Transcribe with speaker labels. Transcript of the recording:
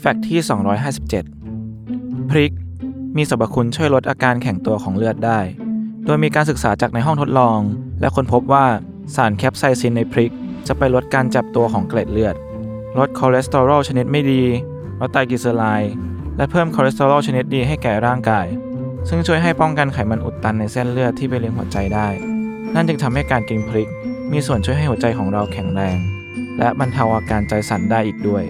Speaker 1: fact ที่ 257 พริก มีสรรพคุณช่วยลดอาการแข็งตัวของเลือดได้ โดยมีการศึกษาจากในห้องทดลอง และค้นพบว่าสารแคปไซซินในพริก จะไปลดการจับตัวของเกล็ดเลือด ลดคอเลสเตอรอลชนิดไม่ดีลดไตรกลีเซอไรด์และเพิ่มคอเลสเตอรอลชนิดดีให้แก่ร่างกาย ซึ่งช่วยให้ป้องกันไขมันอุดตันในเส้นเลือดที่ไปเลี้ยงหัวใจได้ นั่นจึงทำให้การกินพริก มีส่วนช่วยให้หัวใจของเราแข็งแรง และบรรเทาอาการใจสั่นได้อีกด้วย